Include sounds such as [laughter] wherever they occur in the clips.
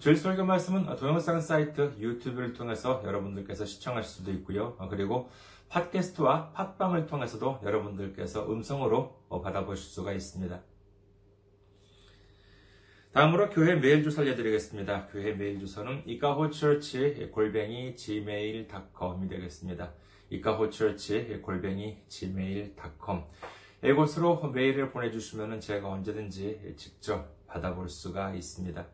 주일 설교 말씀은 동영상 사이트 유튜브를 통해서 여러분들께서 시청하실 수도 있고요. 그리고 팟캐스트와 팟빵을 통해서도 여러분들께서 음성으로 받아보실 수가 있습니다. 다음으로 교회 메일 주소 알려드리겠습니다. 교회 메일 주소는 이카호처치 골뱅이 gmail.com이 되겠습니다. 이카호처치 골뱅이 gmail.com 이곳으로 메일을 보내주시면 제가 언제든지 직접 받아볼 수가 있습니다.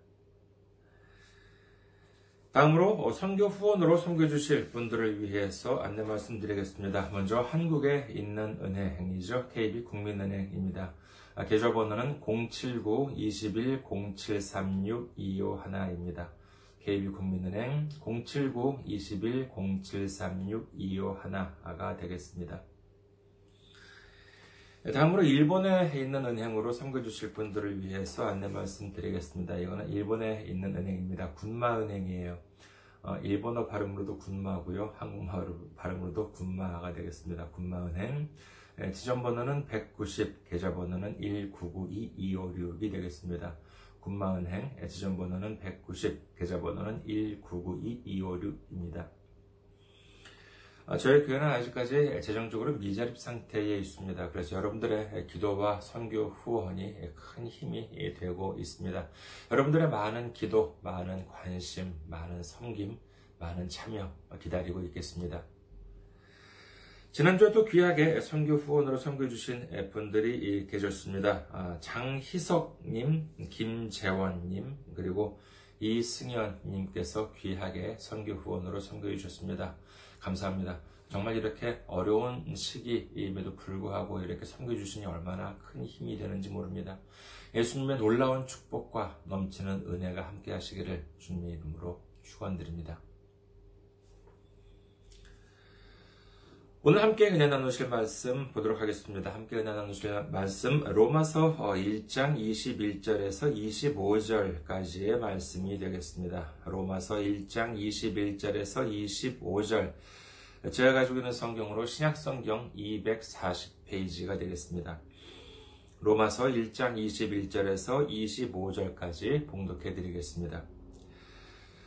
다음으로 선교 후원으로 섬겨주실 분들을 위해서 안내 말씀드리겠습니다. 먼저 한국에 있는 은행이죠. KB 국민은행입니다. 계좌번호는 079-21-0736-251입니다. KB 국민은행 079-21-0736-251가 되겠습니다. 다음으로 일본에 있는 은행으로 섬겨주실 분들을 위해서 안내 말씀드리겠습니다. 이거는 일본에 있는 은행입니다. 군마은행이에요. 어, 일본어 발음으로도 군마고요. 한국말 발음으로도 군마가 되겠습니다. 군마은행. 예, 지점번호는 190, 계좌번호는 1992256이 되겠습니다. 군마은행 예, 지점번호는 190, 계좌번호는 1992256입니다. 어, 저희 교회는 아직까지 재정적으로 미자립 상태에 있습니다. 그래서 여러분들의 기도와 선교 후원이 큰 힘이 되고 있습니다. 여러분들의 많은 기도, 많은 관심, 많은 섬김, 많은 참여 기다리고 있겠습니다. 지난주에 또 귀하게 선교 후원으로 섬겨주신 분들이 계셨습니다. 아, 장희석님, 김재원님, 그리고 이승현님께서 귀하게 선교 후원으로 섬겨주셨습니다. 감사합니다. 정말 이렇게 어려운 시기임에도 불구하고 이렇게 섬겨주시니 얼마나 큰 힘이 되는지 모릅니다. 예수님의 놀라운 축복과 넘치는 은혜가 함께 하시기를 주님의 이름으로 축원드립니다. 오늘 함께 은혜 나누실 말씀 보도록 하겠습니다. 함께 은혜 나누실 말씀 로마서 1장 21절에서 25절까지의 말씀이 되겠습니다. 로마서 1장 21절에서 25절 제가 가지고 있는 성경으로 신약성경 240페이지가 되겠습니다. 로마서 1장 21절에서 25절까지 봉독해 드리겠습니다.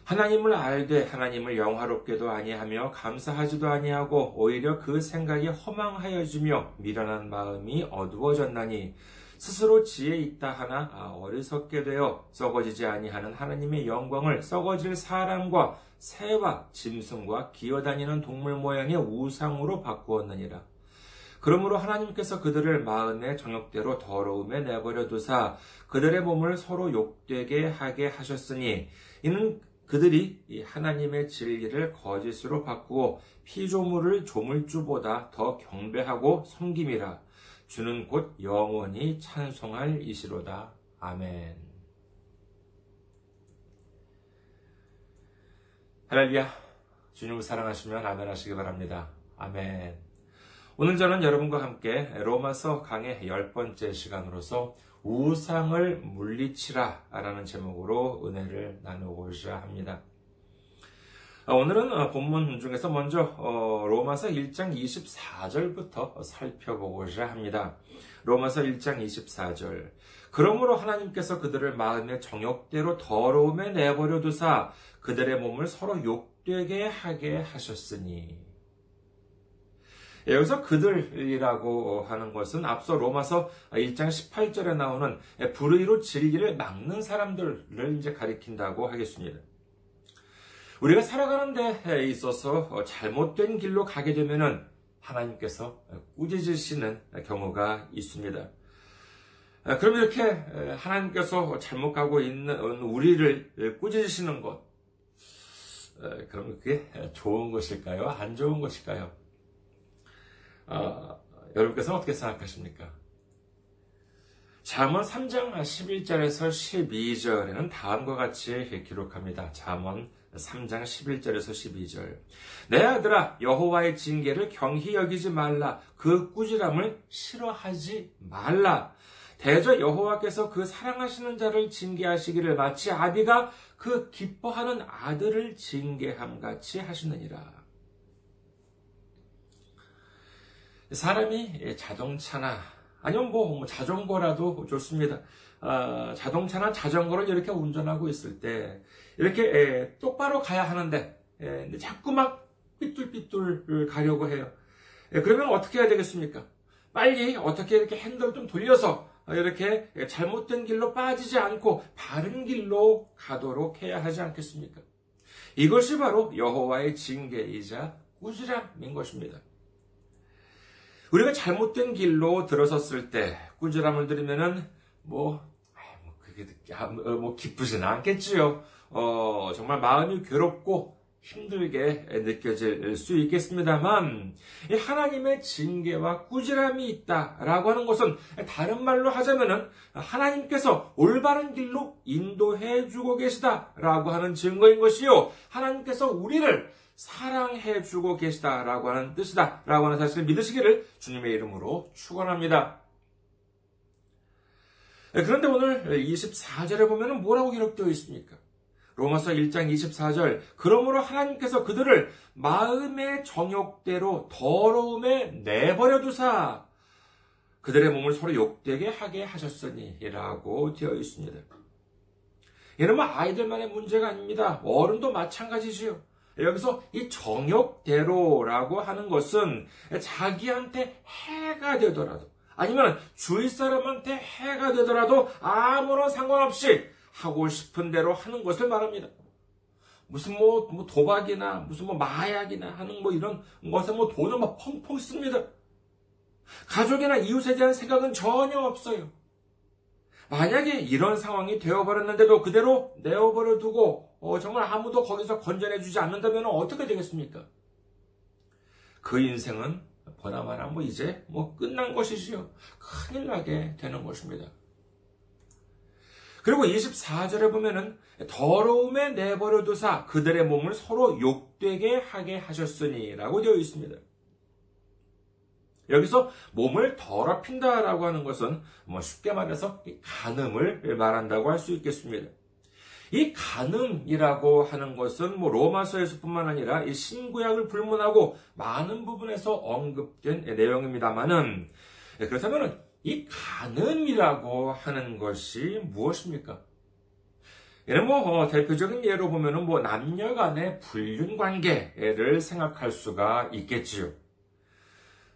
하나님을 알되 하나님을 영화롭게도 아니하며 감사하지도 아니하고 오히려 그 생각이 허망하여 지며 미련한 마음이 어두워졌나니 스스로 지혜 있다 하나 아, 어리석게 되어 썩어지지 아니하는 하나님의 영광을 썩어질 사람과 새와 짐승과 기어다니는 동물 모양의 우상으로 바꾸었느니라. 그러므로 하나님께서 그들을 마음의 정욕대로 더러움에 내버려 두사 그들의 몸을 서로 욕되게 하게 하셨으니 이는 그들이 하나님의 진리를 거짓으로 바꾸어 피조물을 조물주보다 더 경배하고 섬김이라 주는 곧 영원히 찬송할 이시로다. 아멘. 할렐루야. 주님을 사랑하시면 아멘 하시기 바랍니다. 아멘. 오늘 저는 여러분과 함께 로마서 강의 열 번째 시간으로서 우상을 물리치라 라는 제목으로 은혜를 나누고자 합니다. 아, 오늘은 어, 본문 중에서 먼저 어, 로마서 1장 24절부터 살펴보고자 합니다. 로마서 1장 24절. 그러므로 하나님께서 그들을 마음의 정욕대로 더러움에 내버려 두사 그들의 몸을 서로 욕되게 하게 하셨으니. 여기서 그들이라고 하는 것은 앞서 로마서 1장 18절에 나오는 불의로 진리를 막는 사람들을 이제 가리킨다고 하겠습니다. 우리가 살아가는 데 있어서 잘못된 길로 가게 되면은 하나님께서 꾸짖으시는 경우가 있습니다. 그럼 이렇게 하나님께서 잘못 가고 있는 우리를 꾸짖으시는 것, 그럼 그게 좋은 것일까요? 안 좋은 것일까요? 어, 여러분께서는 어떻게 생각하십니까? 잠언 3장 11절에서 12절에는 다음과 같이 기록합니다. 잠언 3장 11절에서 12절. 내 아들아 여호와의 징계를 경히 여기지 말라. 그 꾸지람을 싫어하지 말라. 대저 여호와께서 그 사랑하시는 자를 징계하시기를 마치 아비가 그 기뻐하는 아들을 징계함 같이 하시느니라. 사람이 자동차나 아니면 뭐, 뭐 자전거라도 좋습니다. 아, 자동차나 자전거를 이렇게 운전하고 있을 때 이렇게 에, 똑바로 가야 하는데 에, 자꾸 막 삐뚤삐뚤 가려고 해요. 에, 그러면 어떻게 해야 되겠습니까? 빨리 어떻게 이렇게 핸들 좀 돌려서 이렇게 잘못된 길로 빠지지 않고 바른 길로 가도록 해야 하지 않겠습니까? 이것이 바로 여호와의 징계이자 꾸지람인 것입니다. 우리가 잘못된 길로 들어섰을 때 꾸지람을 들으면은 뭐, 뭐 그게 아, 뭐, 뭐 기쁘지는 않겠지요. 어, 정말 마음이 괴롭고 힘들게 느껴질 수 있겠습니다만 하나님의 징계와 꾸지람이 있다라고 하는 것은 다른 말로 하자면은 하나님께서 올바른 길로 인도해 주고 계시다라고 하는 증거인 것이요 하나님께서 우리를 사랑해 주고 계시다라고 하는 뜻이다라고 하는 사실을 믿으시기를 주님의 이름으로 축원합니다. 그런데 오늘 24절에 보면 뭐라고 기록되어 있습니까? 로마서 1장 24절 그러므로 하나님께서 그들을 마음의 정욕대로 더러움에 내버려 두사 그들의 몸을 서로 욕되게 하게 하셨으니라고 되어 있습니다. 뭐 아이들만의 문제가 아닙니다. 어른도 마찬가지지요. 여기서 이 정욕대로라고 하는 것은 자기한테 해가 되더라도 아니면 주위 사람한테 해가 되더라도 아무런 상관없이 하고 싶은 대로 하는 것을 말합니다. 무슨 뭐, 뭐 도박이나 무슨 뭐 마약이나 하는 뭐 이런 것에 뭐 돈을 막 펑펑 씁니다. 가족이나 이웃에 대한 생각은 전혀 없어요. 만약에 이런 상황이 되어버렸는데도 그대로 내어버려 두고 어, 정말 아무도 거기서 건져내주지 않는다면 어떻게 되겠습니까? 그 인생은 보나마나 뭐 이제 뭐 끝난 것이지요. 큰일 나게 되는 것입니다. 그리고 24절에 보면은 더러움에 내버려 두사 그들의 몸을 서로 욕되게 하게 하셨으니라고 되어 있습니다. 여기서 몸을 더럽힌다라고 하는 것은 뭐 쉽게 말해서 간음을 말한다고 할 수 있겠습니다. 이 간음이라고 하는 것은 뭐 로마서에서뿐만 아니라 이 신구약을 불문하고 많은 부분에서 언급된 내용입니다만은 그렇다면은 이 간음이라고 하는 것이 무엇입니까? 이는 뭐 어, 대표적인 예로 보면은 뭐 남녀 간의 불륜 관계를 생각할 수가 있겠지요.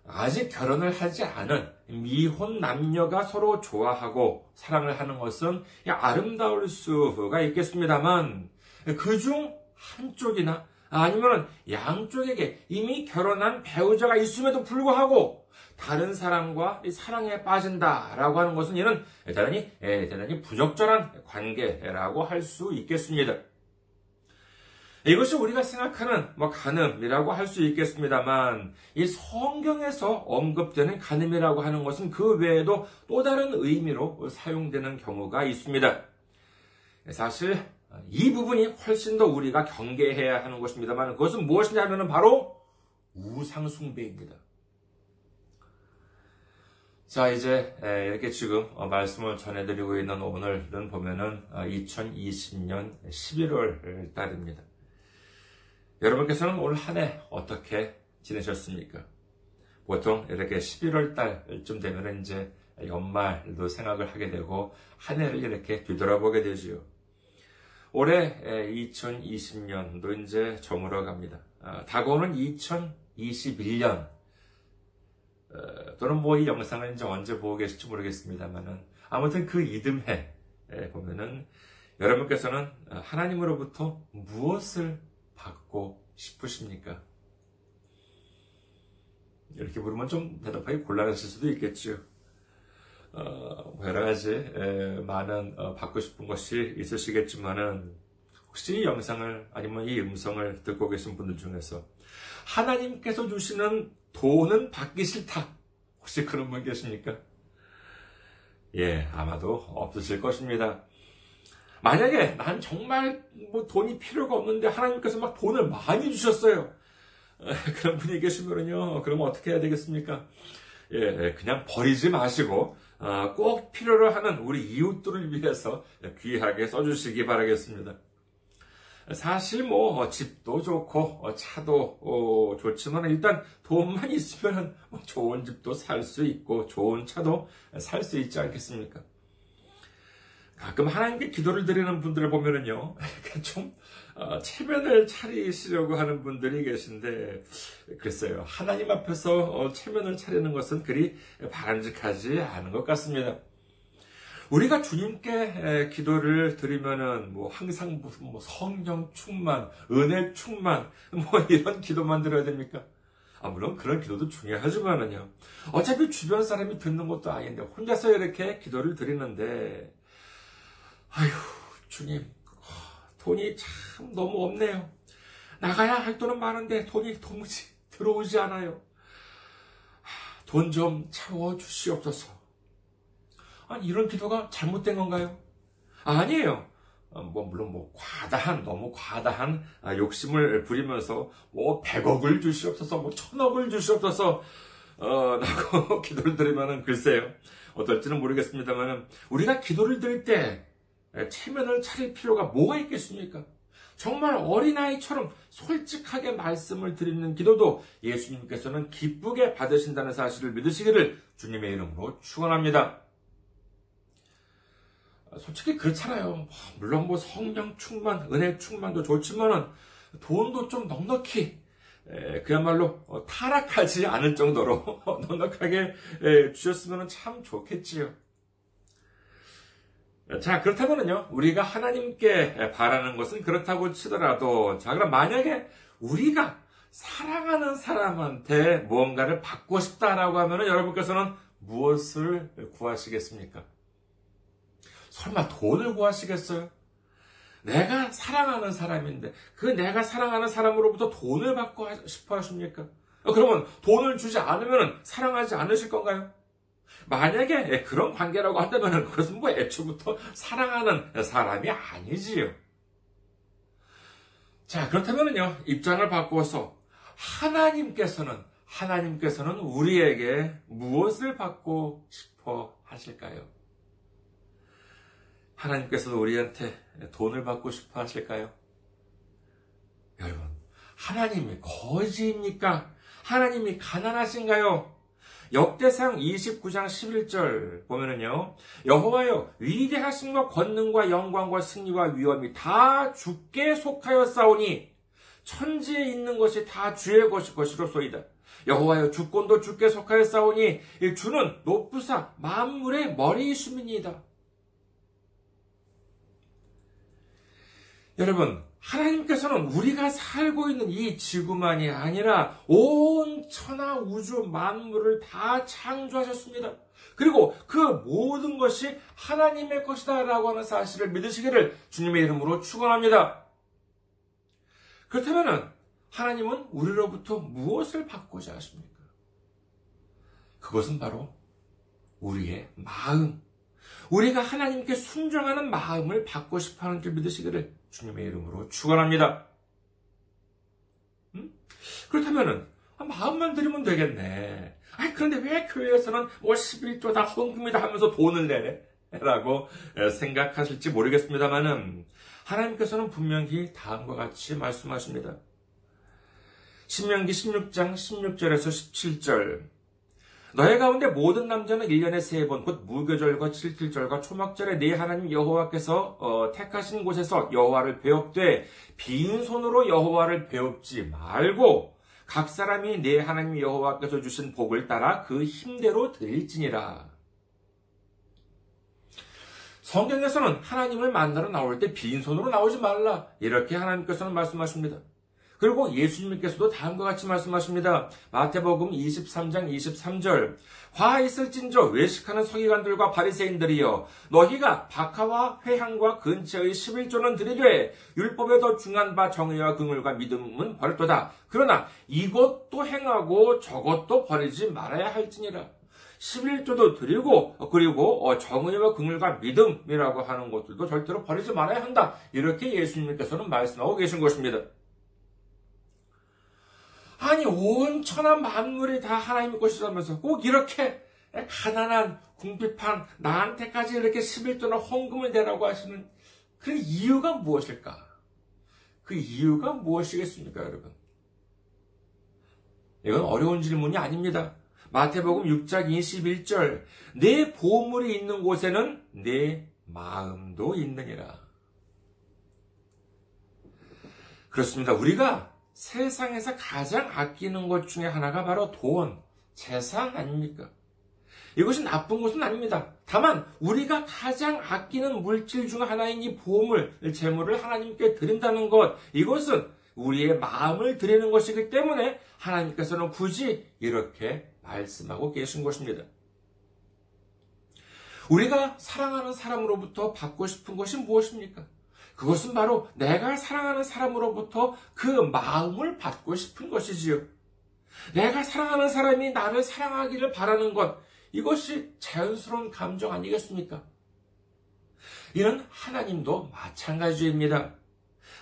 아직 결혼을 하지 않은 미혼 남녀가 서로 좋아하고 사랑을 하는 것은 아름다울 수가 있겠습니다만 그 중 한쪽이나 아니면 양쪽에게 이미 결혼한 배우자가 있음에도 불구하고 다른 사람과 사랑에 빠진다라고 하는 것은 이는 대단히 예, 대단히 부적절한 관계라고 할 수 있겠습니다. 이것이 우리가 생각하는 뭐 간음이라고 할 수 있겠습니다만 이 성경에서 언급되는 간음이라고 하는 것은 그 외에도 또 다른 의미로 사용되는 경우가 있습니다. 사실 이 부분이 훨씬 더 우리가 경계해야 하는 것입니다만 그것은 무엇이냐면 바로 우상숭배입니다. 자, 이제 이렇게 지금 어, 말씀을 전해드리고 있는 오늘은 보면은 2020년 어, 11월 달입니다. 여러분께서는 올 한 해 어떻게 지내셨습니까? 보통 이렇게 11월 달쯤 되면 이제 연말도 생각을 하게 되고 한 해를 이렇게 뒤돌아보게 되지요. 올해 2020년도 이제 저물어 갑니다. 아, 다가오는 2021년 어, 또는 뭐 이 영상을 이제 언제 보고 계실지 모르겠습니다만은 아무튼 그 이듬해 보면은 여러분께서는 하나님으로부터 무엇을 받고 싶으십니까? 이렇게 물으면 좀 대답하기 곤란하실 수도 있겠죠. 어, 뭐 여러 가지 에, 많은 어, 받고 싶은 것이 있으시겠지만은 혹시 이 영상을 아니면 이 음성을 듣고 계신 분들 중에서 하나님께서 주시는 돈은 받기 싫다. 혹시 그런 분 계십니까? 예, 아마도 없으실 것입니다. 만약에 난 정말 뭐 돈이 필요가 없는데 하나님께서 막 돈을 많이 주셨어요. 그런 분이 계시면요. 그러면 어떻게 해야 되겠습니까? 예, 그냥 버리지 마시고 아, 꼭 필요로 하는 우리 이웃들을 위해서 귀하게 써주시기 바라겠습니다. 사실 뭐 어, 집도 좋고 어, 차도 어, 좋지만 일단 돈만 있으면 뭐 좋은 집도 살 수 있고 좋은 차도 살 수 있지 않겠습니까? 가끔 하나님께 기도를 드리는 분들을 보면은요, [laughs] 좀 체면을 차리시려고 하는 분들이 계신데, 글쎄요, 하나님 앞에서 체면을 차리는 것은 그리 바람직하지 않은 것 같습니다. 우리가 주님께 기도를 드리면은 뭐 항상 무슨 뭐 성령 충만, 은혜 충만 [laughs] 뭐 이런 기도만 드려야 됩니까? 아 물론 그런 기도도 중요하지만은요. 어차피 주변 사람이 듣는 것도 아닌데 혼자서 이렇게 기도를 드리는데 아휴 주님 돈이 참 너무 없네요. 나가야 할 돈은 많은데 돈이 도무지 들어오지 않아요. 돈 좀 채워 주시옵소서. 아니, 이런 기도가 잘못된 건가요? 아니에요. 어, 뭐, 물론 뭐, 과다한, 너무 과다한 아, 욕심을 부리면서, 뭐, 100억을 주시옵소서, 뭐, 천억을 주시옵소서, 어, [laughs] 라고 기도를 드리면은 글쎄요. 어떨지는 모르겠습니다만은, 우리가 기도를 드릴 때, 체면을 차릴 필요가 뭐가 있겠습니까? 정말 어린아이처럼 솔직하게 말씀을 드리는 기도도 예수님께서는 기쁘게 받으신다는 사실을 믿으시기를 주님의 이름으로 축원합니다. 솔직히 그렇잖아요. 물론 뭐 성령 충만, 은혜 충만도 좋지만은 돈도 좀 넉넉히 그야말로 어, 타락하지 않을 정도로 [laughs] 넉넉하게 주셨으면 참 좋겠지요. 자, 그렇다면요, 우리가 하나님께 바라는 것은 그렇다고 치더라도, 자, 그럼 만약에 우리가 사랑하는 사람한테 무언가를 받고 싶다라고 하면은 여러분께서는 무엇을 구하시겠습니까? 설마 돈을 구하시겠어요? 내가 사랑하는 사람인데 그 내가 사랑하는 사람으로부터 돈을 받고 싶어 하십니까? 어, 그러면 돈을 주지 않으면 사랑하지 않으실 건가요? 만약에 그런 관계라고 한다면 그것은 뭐 애초부터 사랑하는 사람이 아니지요. 자, 그렇다면요, 입장을 바꾸어서 하나님께서는, 하나님께서는 우리에게 무엇을 받고 싶어 하실까요? 하나님께서도 우리한테 돈을 받고 싶어 하실까요? 여러분, 하나님이 거지입니까? 하나님이 가난하신가요? 역대상 29장 11절 보면은요, 여호와여 위대하심과 권능과 영광과 승리와 위엄이 다 주께 속하여 싸우니 천지에 있는 것이 다 주의 것이 것이로소이다. 여호와여 주권도 주께 속하여 싸우니 주는 높으사 만물의 머리이심이니이다. 여러분, 하나님께서는 우리가 살고 있는 이 지구만이 아니라 온 천하 우주 만물을 다 창조하셨습니다. 그리고 그 모든 것이 하나님의 것이다라고 하는 사실을 믿으시기를 주님의 이름으로 축원합니다. 그렇다면 하나님은 우리로부터 무엇을 받고자 하십니까? 그것은 바로 우리의 마음, 우리가 하나님께 순종하는 마음을 받고 싶어 하는 줄 믿으시기를 주님의 이름으로 축원합니다. 음? 그렇다면은 아, 마음만 드리면 되겠네. 아 그런데 왜 교회에서는 뭐 11조다 헌금이다 하면서 돈을 내네? 라고 생각하실지 모르겠습니다만은 하나님께서는 분명히 다음과 같이 말씀하십니다. 신명기 16장 16절에서 17절 너희 가운데 모든 남자는 1년에 세 번, 곧 무교절과 칠칠절과 초막절에 네 하나님 여호와께서 어, 택하신 곳에서 여호와를 배웁되 빈손으로 여호와를 배웁지 말고 각 사람이 네 하나님 여호와께서 주신 복을 따라 그 힘대로 드릴지니라. 성경에서는 하나님을 만나러 나올 때 빈손으로 나오지 말라. 이렇게 하나님께서는 말씀하십니다. 그리고 예수님께서도 다음과 같이 말씀하십니다. 마태복음 23장 23절. 화 있을진저 외식하는 서기관들과 바리새인들이여 너희가 박하와 회향과 근처의 11조는 드리되 율법에 더 중한 바 정의와 긍휼과 믿음은 버렸도다. 그러나 이것도 행하고 저것도 버리지 말아야 할지니라. 11조도 드리고 그리고 어, 정의와 긍휼과 믿음이라고 하는 것들도 절대로 버리지 말아야 한다. 이렇게 예수님께서는 말씀하고 계신 것입니다. 아니 온 천하 만물이 다 하나님의 것이라면서 꼭 이렇게 가난한 궁핍한 나한테까지 이렇게 11조나 헌금을 내라고 하시는 그 이유가 무엇일까? 그 이유가 무엇이겠습니까, 여러분? 이건 어려운 질문이 아닙니다. 마태복음 6장 21절 내 보물이 있는 곳에는 내 마음도 있느니라. 그렇습니다. 우리가 세상에서 가장 아끼는 것 중에 하나가 바로 돈, 재산 아닙니까? 이것이 나쁜 것은 아닙니다. 다만 우리가 가장 아끼는 물질 중 하나인 이 보물, 재물을 하나님께 드린다는 것, 이것은 우리의 마음을 드리는 것이기 때문에 하나님께서는 굳이 이렇게 말씀하고 계신 것입니다. 우리가 사랑하는 사람으로부터 받고 싶은 것이 무엇입니까? 그것은 바로 내가 사랑하는 사람으로부터 그 마음을 받고 싶은 것이지요. 내가 사랑하는 사람이 나를 사랑하기를 바라는 것, 이것이 자연스러운 감정 아니겠습니까? 이는 하나님도 마찬가지입니다.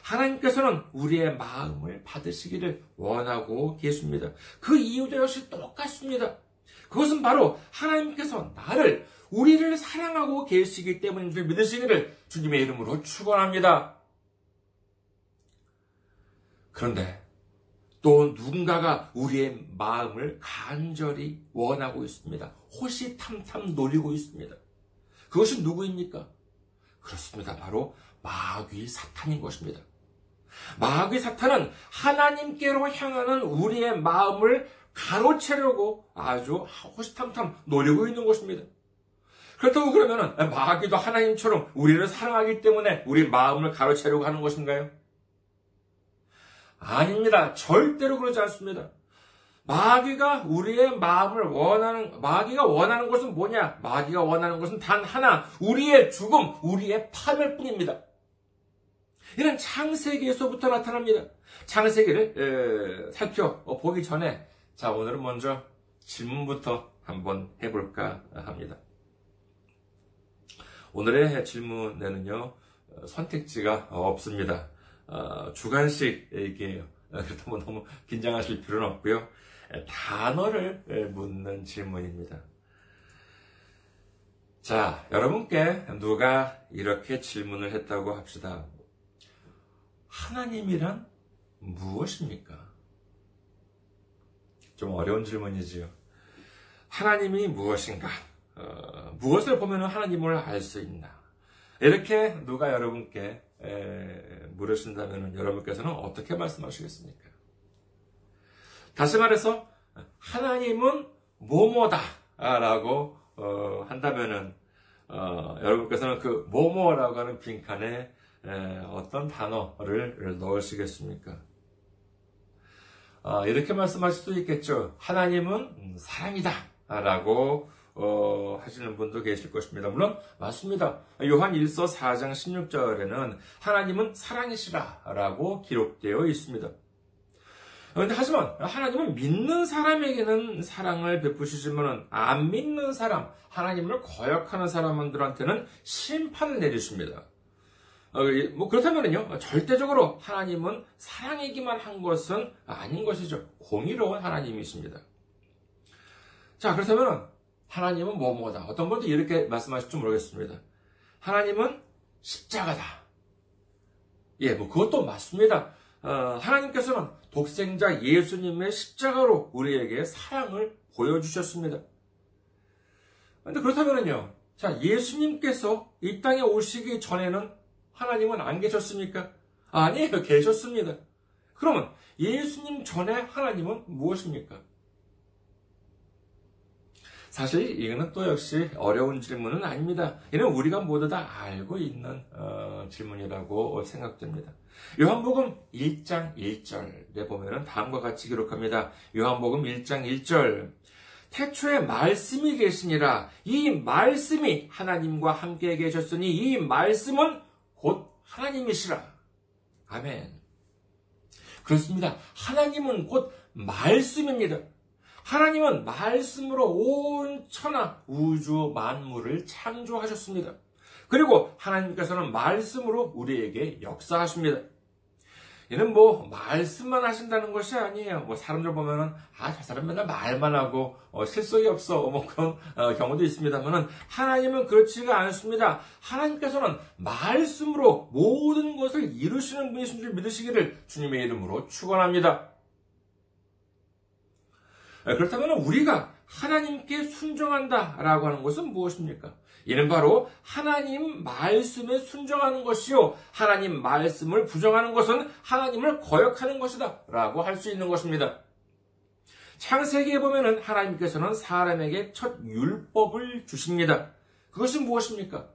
하나님께서는 우리의 마음을 받으시기를 원하고 계십니다. 그 이유도 역시 똑같습니다. 그것은 바로 하나님께서 나를, 우리를 사랑하고 계시기 때문인 줄 믿으시기를 주님의 이름으로 축원합니다. 그런데 또 누군가가 우리의 마음을 간절히 원하고 있습니다. 호시탐탐 노리고 있습니다. 그것이 누구입니까? 그렇습니다. 바로 마귀 사탄인 것입니다. 마귀 사탄은 하나님께로 향하는 우리의 마음을 가로채려고 아주 호시탐탐 노리고 있는 것입니다. 그렇다고 그러면은 마귀도 하나님처럼 우리를 사랑하기 때문에 우리 마음을 가로채려고 하는 것인가요? 아닙니다. 절대로 그러지 않습니다. 마귀가 우리의 마음을 원하는, 마귀가 원하는 것은 뭐냐? 마귀가 원하는 것은 단 하나, 우리의 죽음, 우리의 파멸 뿐입니다. 이는 창세기에서부터 나타납니다. 창세기를 에, 살펴보기 전에, 자, 오늘은 먼저 질문부터 한번 해볼까 합니다. 오늘의 질문에는요, 선택지가 없습니다. 어, 주관식 얘기예요. 어, 그렇다면 너무 긴장하실 필요는 없고요. 단어를 묻는 질문입니다. 자, 여러분께 누가 이렇게 질문을 했다고 합시다. 하나님이란 무엇입니까? 좀 어려운 질문이지요. 하나님이 무엇인가? 어, 무엇을 보면 하나님을 알 수 있나? 이렇게 누가 여러분께 물으신다면 여러분께서는 어떻게 말씀하시겠습니까? 다시 말해서 하나님은 뭐뭐다 라고 어, 한다면은 어, 여러분께서는 그 뭐뭐라고 하는 빈칸에 어떤 단어를 넣으시겠습니까? 어, 이렇게 말씀하실 수 있겠죠. 하나님은 사랑이다 라고 어, 하시는 분도 계실 것입니다. 물론 맞습니다. 요한 1서 4장 16절에는 하나님은 사랑이시라 라고 기록되어 있습니다. 그런데 하지만 하나님은 믿는 사람에게는 사랑을 베푸시지만 안 믿는 사람, 하나님을 거역하는 사람들한테는 심판을 내리십니다. 어, 뭐 그렇다면요 절대적으로 하나님은 사랑이기만 한 것은 아닌 것이죠. 공의로운 하나님이십니다. 자 그렇다면 하나님은 뭐뭐다. 어떤 분도 이렇게 말씀하실지 모르겠습니다. 하나님은 십자가다. 예, 뭐 그것도 맞습니다. 어, 하나님께서는 독생자 예수님의 십자가로 우리에게 사랑을 보여주셨습니다. 근데 그렇다면요. 자, 예수님께서 이 땅에 오시기 전에는 하나님은 안 계셨습니까? 아니에요. 계셨습니다. 그러면 예수님 전에 하나님은 무엇입니까? 사실 이거는 또 역시 어려운 질문은 아닙니다. 이는 우리가 모두 다 알고 있는 어, 질문이라고 생각됩니다. 요한복음 1장 1절에 보면 다음과 같이 기록합니다. 요한복음 1장 1절 태초에 말씀이 계시니라 이 말씀이 하나님과 함께 계셨으니 이 말씀은 곧 하나님이시라. 아멘. 그렇습니다. 하나님은 곧 말씀입니다. 하나님은 말씀으로 온 천하, 우주 만물을 창조하셨습니다. 그리고 하나님께서는 말씀으로 우리에게 역사하십니다. 이는 뭐 말씀만 하신다는 것이 아니에요. 뭐 사람들 보면은 아저 사람 맨날 말만 하고 어, 실속이 없어 뭐 그런 어, 경우도 있습니다만은 하나님은 그렇지가 않습니다. 하나님께서는 말씀으로 모든 것을 이루시는 분이신 줄 믿으시기를 주님의 이름으로 축원합니다. 그렇다면 우리가 하나님께 순종한다라고 하는 것은 무엇입니까? 이는 바로 하나님 말씀에 순종하는 것이요. 하나님 말씀을 부정하는 것은 하나님을 거역하는 것이다. 라고 할 수 있는 것입니다. 창세기에 보면은 하나님께서는 사람에게 첫 율법을 주십니다. 그것이 무엇입니까?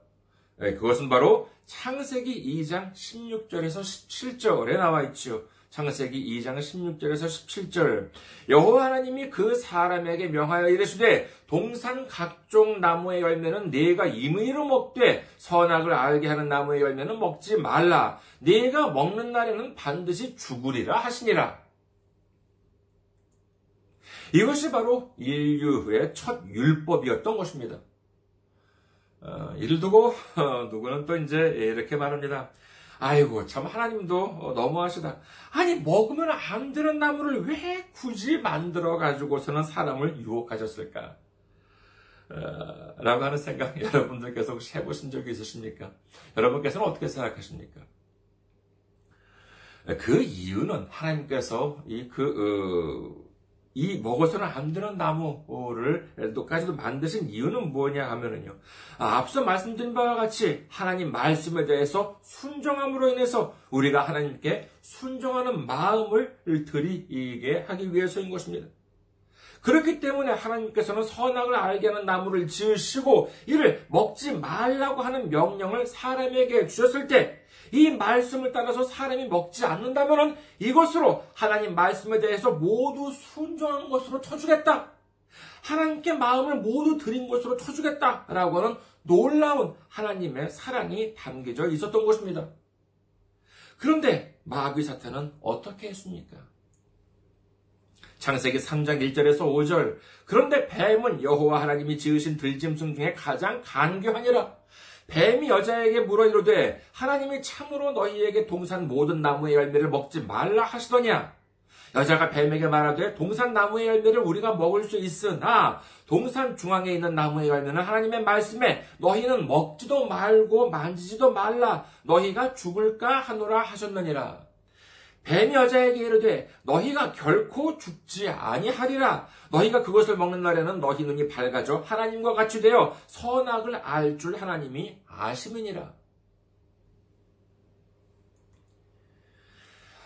네, 그것은 바로 창세기 2장 16절에서 17절에 나와 있지요. 창세기 2장 16절에서 17절 여호와 하나님이 그 사람에게 명하여 이르시되 동산 각종 나무의 열매는 네가 임의로 먹되 선악을 알게 하는 나무의 열매는 먹지 말라 네가 먹는 날에는 반드시 죽으리라 하시니라 이것이 바로 인류의 첫 율법이었던 것입니다. 어, 이를 두고 어, 누구는 또 이제 이렇게 말합니다. 아이고, 참, 하나님도 어, 너무하시다. 아니, 먹으면 안 되는 나무를 왜 굳이 만들어가지고서는 사람을 유혹하셨을까? 어, 라고 하는 생각 [laughs] 여러분들께서 혹시 해보신 적이 있으십니까? 여러분께서는 어떻게 생각하십니까? 그 이유는 하나님께서 이 그, 어, 이 먹어서는 안 되는 나무를 또까지도 만드신 이유는 뭐냐 하면은요. 아, 앞서 말씀드린 바와 같이 하나님 말씀에 대해서 순종함으로 인해서 우리가 하나님께 순종하는 마음을 드리게 하기 위해서인 것입니다. 그렇기 때문에 하나님께서는 선악을 알게 하는 나무를 지으시고 이를 먹지 말라고 하는 명령을 사람에게 주셨을 때 이 말씀을 따라서 사람이 먹지 않는다면 이것으로 하나님 말씀에 대해서 모두 순종한 것으로 쳐주겠다. 하나님께 마음을 모두 드린 것으로 쳐주겠다 라고 하는 놀라운 하나님의 사랑이 담겨져 있었던 것입니다. 그런데 마귀 사탄은 어떻게 했습니까? 창세기 3장 1절에서 5절. 그런데 뱀은 여호와 하나님이 지으신 들짐승 중에 가장 간교하니라. 뱀이 여자에게 물어 이르되 하나님이 참으로 너희에게 동산 모든 나무의 열매를 먹지 말라 하시더냐. 여자가 뱀에게 말하되 동산 나무의 열매를 우리가 먹을 수 있으나 동산 중앙에 있는 나무의 열매는 하나님의 말씀에 너희는 먹지도 말고 만지지도 말라 너희가 죽을까 하노라 하셨느니라. 뱀이 여자에게 이르되 너희가 결코 죽지 아니하리라. 너희가 그것을 먹는 날에는 너희 눈이 밝아져 하나님과 같이 되어 선악을 알 줄 하나님이 아심이니라.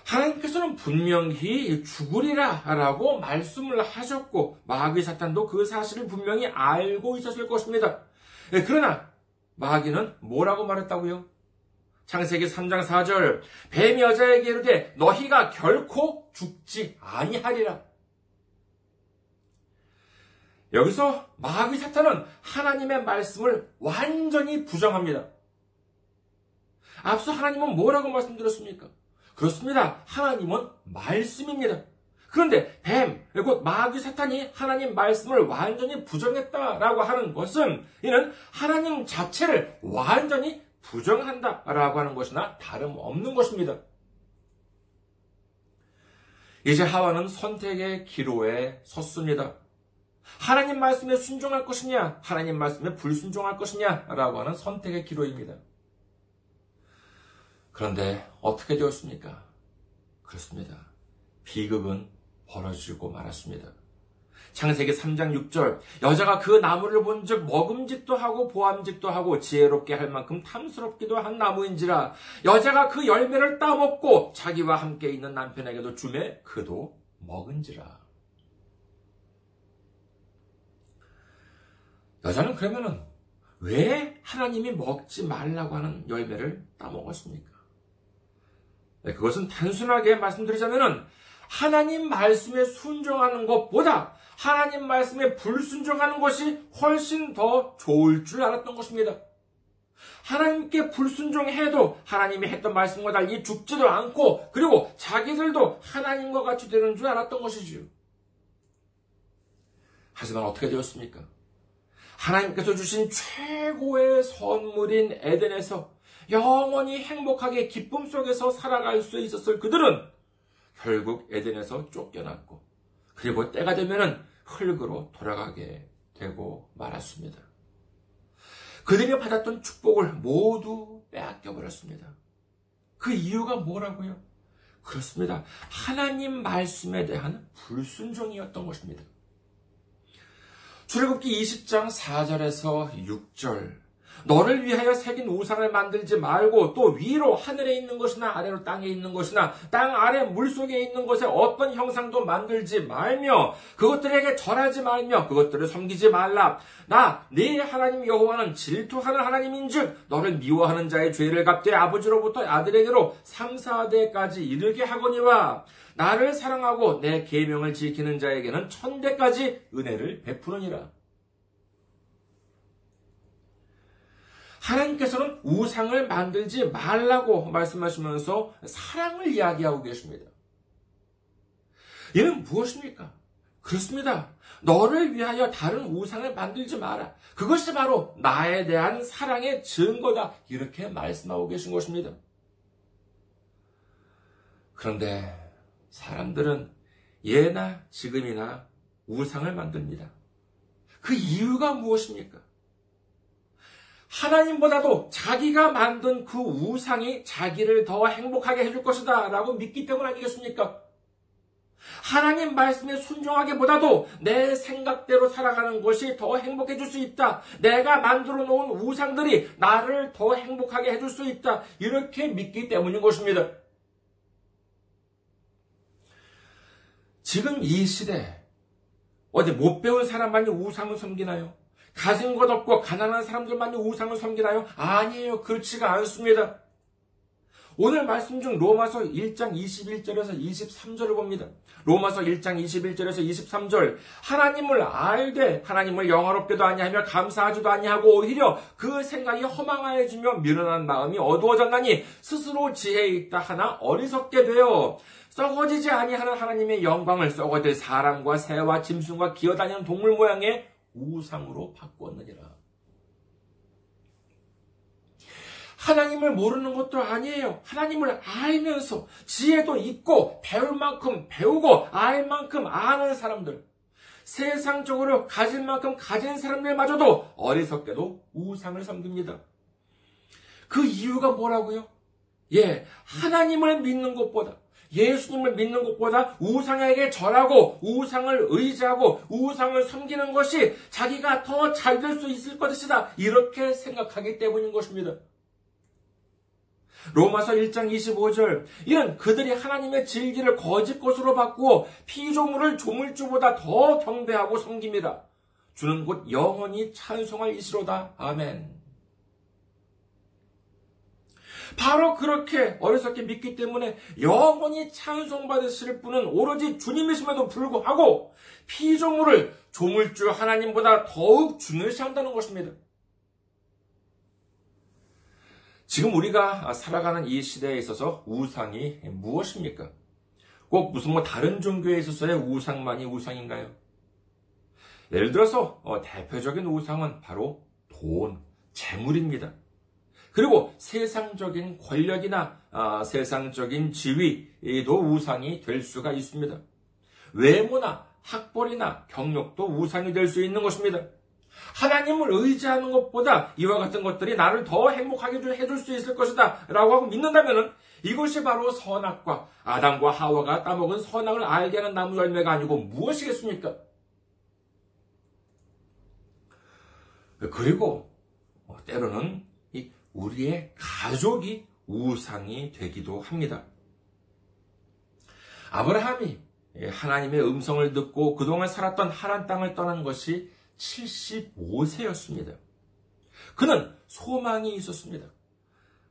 하나님께서는 분명히 죽으리라 라고 말씀을 하셨고 마귀 사탄도 그 사실을 분명히 알고 있었을 것입니다. 예, 그러나 마귀는 뭐라고 말했다고요? 창세기 3장 4절 뱀이 여자에게 이르되 너희가 결코 죽지 아니하리라. 여기서 마귀 사탄은 하나님의 말씀을 완전히 부정합니다. 앞서 하나님은 뭐라고 말씀드렸습니까? 그렇습니다. 하나님은 말씀입니다. 그런데 뱀, 곧 마귀 사탄이 하나님 말씀을 완전히 부정했다라고 하는 것은 이는 하나님 자체를 완전히 부정한다 라고 하는 것이나 다름없는 것입니다. 이제 하와는 선택의 기로에 섰습니다. 하나님 말씀에 순종할 것이냐, 하나님 말씀에 불순종할 것이냐, 라고 하는 선택의 기로입니다. 그런데 어떻게 되었습니까? 그렇습니다. 비극은 벌어지고 말았습니다. 창세기 3장 6절. 여자가 그 나무를 본즉 먹음직도 하고 보암직도 하고 지혜롭게 할 만큼 탐스럽기도 한 나무인지라. 여자가 그 열매를 따먹고 자기와 함께 있는 남편에게도 주매 그도 먹은지라. 여자는 그러면은 왜 하나님이 먹지 말라고 하는 열매를 따먹었습니까? 네, 그것은 단순하게 말씀드리자면은 하나님 말씀에 순종하는 것보다 하나님 말씀에 불순종하는 것이 훨씬 더 좋을 줄 알았던 것입니다. 하나님께 불순종해도 하나님이 했던 말씀과 달리 죽지도 않고 그리고 자기들도 하나님과 같이 되는 줄 알았던 것이지요. 하지만 어떻게 되었습니까? 하나님께서 주신 최고의 선물인 에덴에서 영원히 행복하게 기쁨 속에서 살아갈 수 있었을 그들은 결국 에덴에서 쫓겨났고 그리고 때가 되면은 흙으로 돌아가게 되고 말았습니다. 그들이 받았던 축복을 모두 빼앗겨 버렸습니다. 그 이유가 뭐라고요? 그렇습니다. 하나님 말씀에 대한 불순종이었던 것입니다. 출애굽기 20장 4절에서 6절 너를 위하여 새긴 우상을 만들지 말고 또 위로 하늘에 있는 것이나 아래로 땅에 있는 것이나 땅 아래 물 속에 있는 것에 어떤 형상도 만들지 말며 그것들에게 절하지 말며 그것들을 섬기지 말라. 나 네 하나님 여호와는 질투하는 하나님인즉 너를 미워하는 자의 죄를 갚되 아버지로부터 아들에게로 3, 4대까지 이르게 하거니와 나를 사랑하고 내 계명을 지키는 자에게는 천대까지 은혜를 베푸느니라. 하나님께서는 우상을 만들지 말라고 말씀하시면서 사랑을 이야기하고 계십니다. 이는 무엇입니까? 그렇습니다. 너를 위하여 다른 우상을 만들지 마라. 그것이 바로 나에 대한 사랑의 증거다. 이렇게 말씀하고 계신 것입니다. 그런데 사람들은 예나 지금이나 우상을 만듭니다. 그 이유가 무엇입니까? 하나님보다도 자기가 만든 그 우상이 자기를 더 행복하게 해줄 것이다 라고 믿기 때문 아니겠습니까? 하나님 말씀에 순종하기보다도 내 생각대로 살아가는 것이 더 행복해질 수 있다. 내가 만들어 놓은 우상들이 나를 더 행복하게 해줄 수 있다. 이렇게 믿기 때문인 것입니다. 지금 이 시대, 어디 못 배운 사람만이 우상을 섬기나요? 가진 것 없고 가난한 사람들만이 우상을 섬기나요? 아니에요. 그렇지가 않습니다. 오늘 말씀 중 로마서 1장 21절에서 23절을 봅니다. 로마서 1장 21절에서 23절 하나님을 알되 하나님을 영화롭게도 아니하며 감사하지도 아니하고 오히려 그 생각이 허망하여지며 미련한 마음이 어두워졌나니 스스로 지혜에 있다 하나 어리석게 되어 썩어지지 아니하는 하나님의 영광을 썩어질 사람과 새와 짐승과 기어다니는 동물 모양의 우상으로 바꾸었느니라. 하나님을 모르는 것도 아니에요. 하나님을 알면서 지혜도 있고 배울 만큼 배우고 알 만큼 아는 사람들. 세상적으로 가질 만큼 가진 사람들마저도 어리석게도 우상을 섬깁니다. 그 이유가 뭐라고요? 예, 하나님을 믿는 것보다 예수님을 믿는 것보다 우상에게 절하고 우상을 의지하고 우상을 섬기는 것이 자기가 더 잘 될 수 있을 것이다. 이렇게 생각하기 때문인 것입니다. 로마서 1장 25절 이는 그들이 하나님의 진리를 거짓 것으로 바꾸어 피조물을 조물주보다 더 경배하고 섬깁니다. 주는 곧 영원히 찬송할 이시로다. 아멘. 바로 그렇게 어리석게 믿기 때문에 영원히 찬송받으실 분은 오로지 주님이심에도 불구하고 피조물을 조물주 하나님보다 더욱 중요시 한다는 것입니다. 지금 우리가 살아가는 이 시대에 있어서 우상이 무엇입니까? 꼭 무슨 뭐 다른 종교에 있어서의 우상만이 우상인가요? 예를 들어서 어, 대표적인 우상은 바로 돈, 재물입니다. 그리고 세상적인 권력이나 아, 세상적인 지위도 우상이 될 수가 있습니다. 외모나 학벌이나 경력도 우상이 될 수 있는 것입니다. 하나님을 의지하는 것보다 이와 같은 것들이 나를 더 행복하게 해줄 수 있을 것이다 라고 하고 믿는다면 이것이 바로 선악과 아담과 하와가 따먹은 선악을 알게 하는 나무 열매가 아니고 무엇이겠습니까? 그리고 뭐 때로는 우리의 가족이 우상이 되기도 합니다. 아브라함이 하나님의 음성을 듣고 그동안 살았던 하란 땅을 떠난 것이 75세였습니다. 그는 소망이 있었습니다.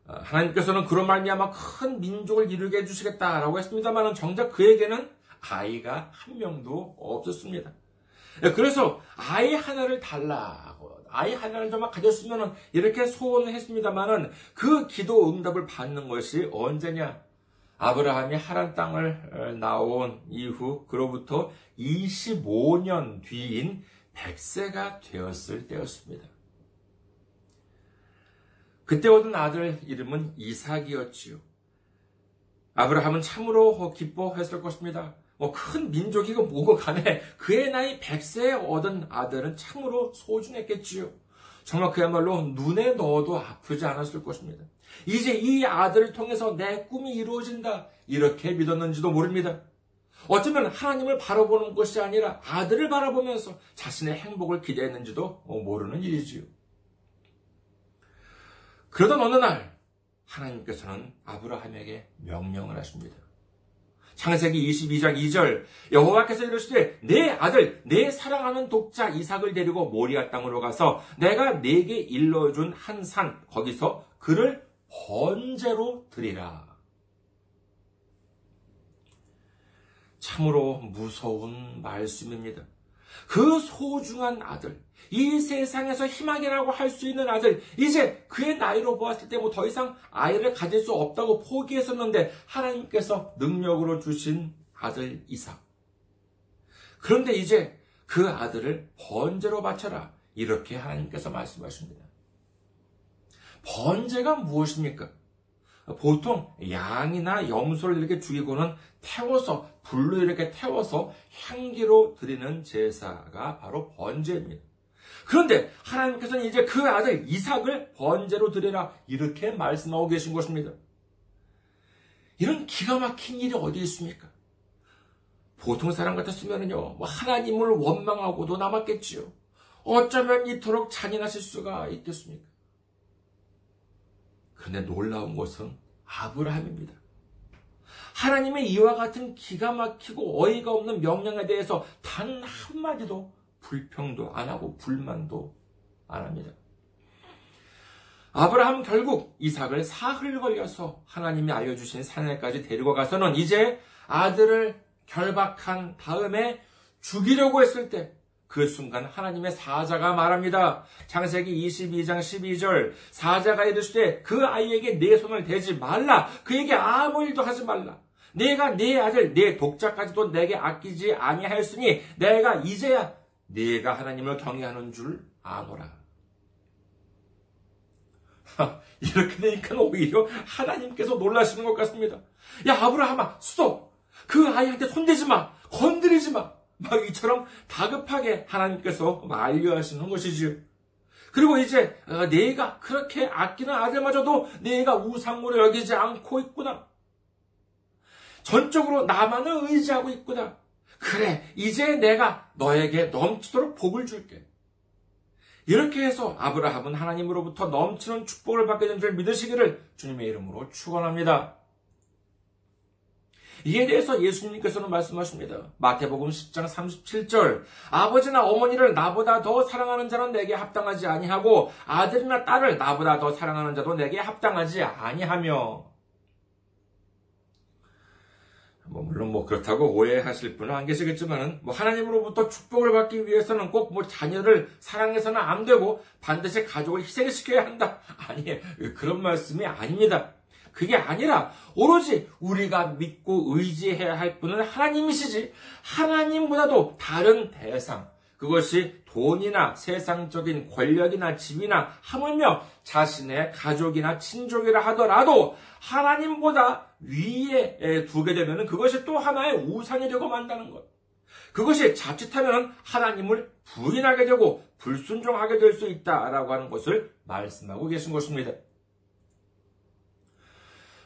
아, 하나님께서는 그런 말미암아 큰 민족을 이루게 해주시겠다라고 했습니다만 정작 그에게는 아이가 한 명도 없었습니다. 그래서 아이 하나를 달라고 아이 하나를 좀 가졌으면 이렇게 소원을 했습니다만은 그 기도 응답을 받는 것이 언제냐? 아브라함이 하란 땅을 나온 이후 그로부터 25년 뒤인 100세가 되었을 때였습니다. 그때 얻은 아들 이름은 이삭이었지요. 아브라함은 참으로 기뻐했을 것입니다. 뭐 큰 민족이고 뭐고 간에 그의 나이 100세에 얻은 아들은 참으로 소중했겠지요. 정말 그야말로 눈에 넣어도 아프지 않았을 것입니다. 이제 이 아들을 통해서 내 꿈이 이루어진다. 이렇게 믿었는지도 모릅니다. 어쩌면 하나님을 바라보는 것이 아니라 아들을 바라보면서 자신의 행복을 기대했는지도 모르는 일이지요. 그러던 어느 날 하나님께서는 아브라함에게 명령을 하십니다. 창세기 22장 2절 여호와께서 이르시되 내 아들 내 사랑하는 독자 이삭을 데리고 모리아 땅으로 가서 내가 네게 일러준 한 산 거기서 그를 번제로 드리라. 참으로 무서운 말씀입니다. 그 소중한 아들, 이 세상에서 희망이라고 할 수 있는 아들, 이제 그의 나이로 보았을 때 뭐 더 이상 아이를 가질 수 없다고 포기했었는데 하나님께서 능력으로 주신 아들 이삭. 그런데 이제 그 아들을 번제로 바쳐라. 이렇게 하나님께서 말씀하십니다. 번제가 무엇입니까? 보통 양이나 염소를 이렇게 죽이고는 태워서 불로 이렇게 태워서 향기로 드리는 제사가 바로 번제입니다. 그런데 하나님께서는 이제 그 아들 이삭을 번제로 드리라 이렇게 말씀하고 계신 것입니다. 이런 기가 막힌 일이 어디 있습니까? 보통 사람 같았으면요, 뭐 하나님을 원망하고도 남았겠지요. 어쩌면 이토록 잔인하실 수가 있겠습니까? 그런데 놀라운 것은 아브라함입니다. 하나님의 이와 같은 기가 막히고 어이가 없는 명령에 대해서 단 한마디도 불평도 안 하고 불만도 안 합니다. 아브라함 결국 이삭을 사흘 걸려서 하나님이 알려주신 산에까지 데리고 가서는 이제 아들을 결박한 다음에 죽이려고 했을 때 그 순간 하나님의 사자가 말합니다. 창세기 22장 12절 사자가 이르시되 그 아이에게 내 손을 대지 말라. 그에게 아무 일도 하지 말라. 내가 네 아들 내 독자까지도 내게 아끼지 아니하였으니 내가 이제야 네가 하나님을 경외하는 줄 아노라. 이렇게 되니까 오히려 하나님께서 놀라시는 것 같습니다. 야 아브라함아 수도 그 아이한테 손대지 마 건드리지 마. 막 이처럼 다급하게 하나님께서 만류하시는 것이지요. 그리고 이제 어, 내가 그렇게 아끼는 아들마저도 내가 우상으로 여기지 않고 있구나. 전적으로 나만을 의지하고 있구나. 그래, 이제 내가 너에게 넘치도록 복을 줄게. 이렇게 해서 아브라함은 하나님으로부터 넘치는 축복을 받게 된 줄 믿으시기를 주님의 이름으로 축원합니다. 이에 대해서 예수님께서는 말씀하십니다. 마태복음 10장 37절 아버지나 어머니를 나보다 더 사랑하는 자는 내게 합당하지 아니하고 아들이나 딸을 나보다 더 사랑하는 자도 내게 합당하지 아니하며 뭐 물론 뭐 그렇다고 오해하실 분은 안 계시겠지만은 뭐 하나님으로부터 축복을 받기 위해서는 꼭 뭐 자녀를 사랑해서는 안 되고 반드시 가족을 희생시켜야 한다. [laughs] 아니 그런 말씀이 아닙니다. 그게 아니라 오로지 우리가 믿고 의지해야 할 분은 하나님이시지 하나님보다도 다른 대상 그것이 돈이나 세상적인 권력이나 집이나 하물며 자신의 가족이나 친족이라 하더라도 하나님보다 위에 두게 되면 그것이 또 하나의 우상이 되고 만다는 것. 그것이 자칫하면 하나님을 부인하게 되고 불순종하게 될 수 있다라고 하는 것을 말씀하고 계신 것입니다.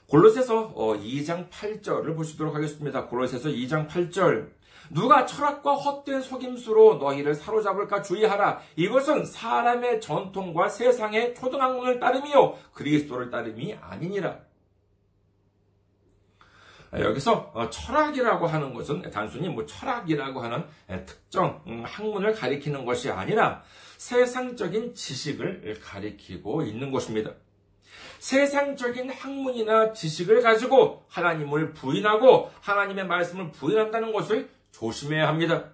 골로새서 2장 어, 8절을 보시도록 하겠습니다. 골로새서 2장 8절. 누가 철학과 헛된 속임수로 너희를 사로잡을까 주의하라. 이것은 사람의 전통과 세상의 초등학문을 따름이요 그리스도를 따름이 아니니라. 여기서 어, 철학이라고 하는 것은 단순히 뭐 철학이라고 하는 특정 음, 학문을 가리키는 것이 아니라 세상적인 지식을 가리키고 있는 것입니다. 세상적인 학문이나 지식을 가지고 하나님을 부인하고 하나님의 말씀을 부인한다는 것을 조심해야 합니다.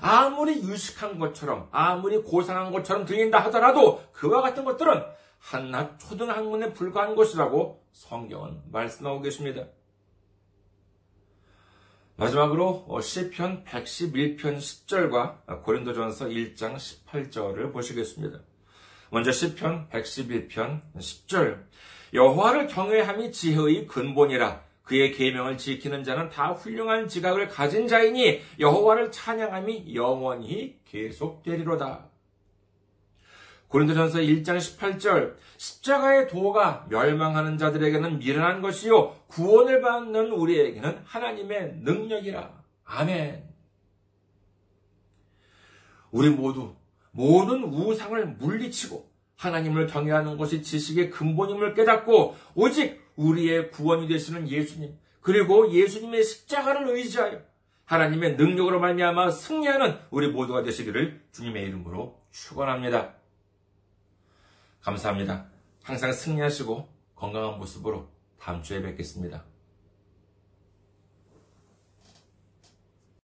아무리 유식한 것처럼, 아무리 고상한 것처럼 들린다 하더라도 그와 같은 것들은 한낱 초등학문에 불과한 것이라고 성경은 말씀하고 계십니다. 마지막으로 어, 시편 111편 10절과 고린도전서 1장 18절을 보시겠습니다. 먼저 시편 111편 10절 여호와를 경외함이 지혜의 근본이라 그의 계명을 지키는 자는 다 훌륭한 지각을 가진 자이니 여호와를 찬양함이 영원히 계속되리로다. 고린도전서 1장 18절 십자가의 도가 멸망하는 자들에게는 미련한 것이요 구원을 받는 우리에게는 하나님의 능력이라. 아멘. 우리 모두 모든 우상을 물리치고 하나님을 경외하는 것이 지식의 근본임을 깨닫고 오직 우리의 구원이 되시는 예수님 그리고 예수님의 십자가를 의지하여 하나님의 능력으로 말미암아 승리하는 우리 모두가 되시기를 주님의 이름으로 축원합니다. 감사합니다. 항상 승리하시고 건강한 모습으로 다음 주에 뵙겠습니다.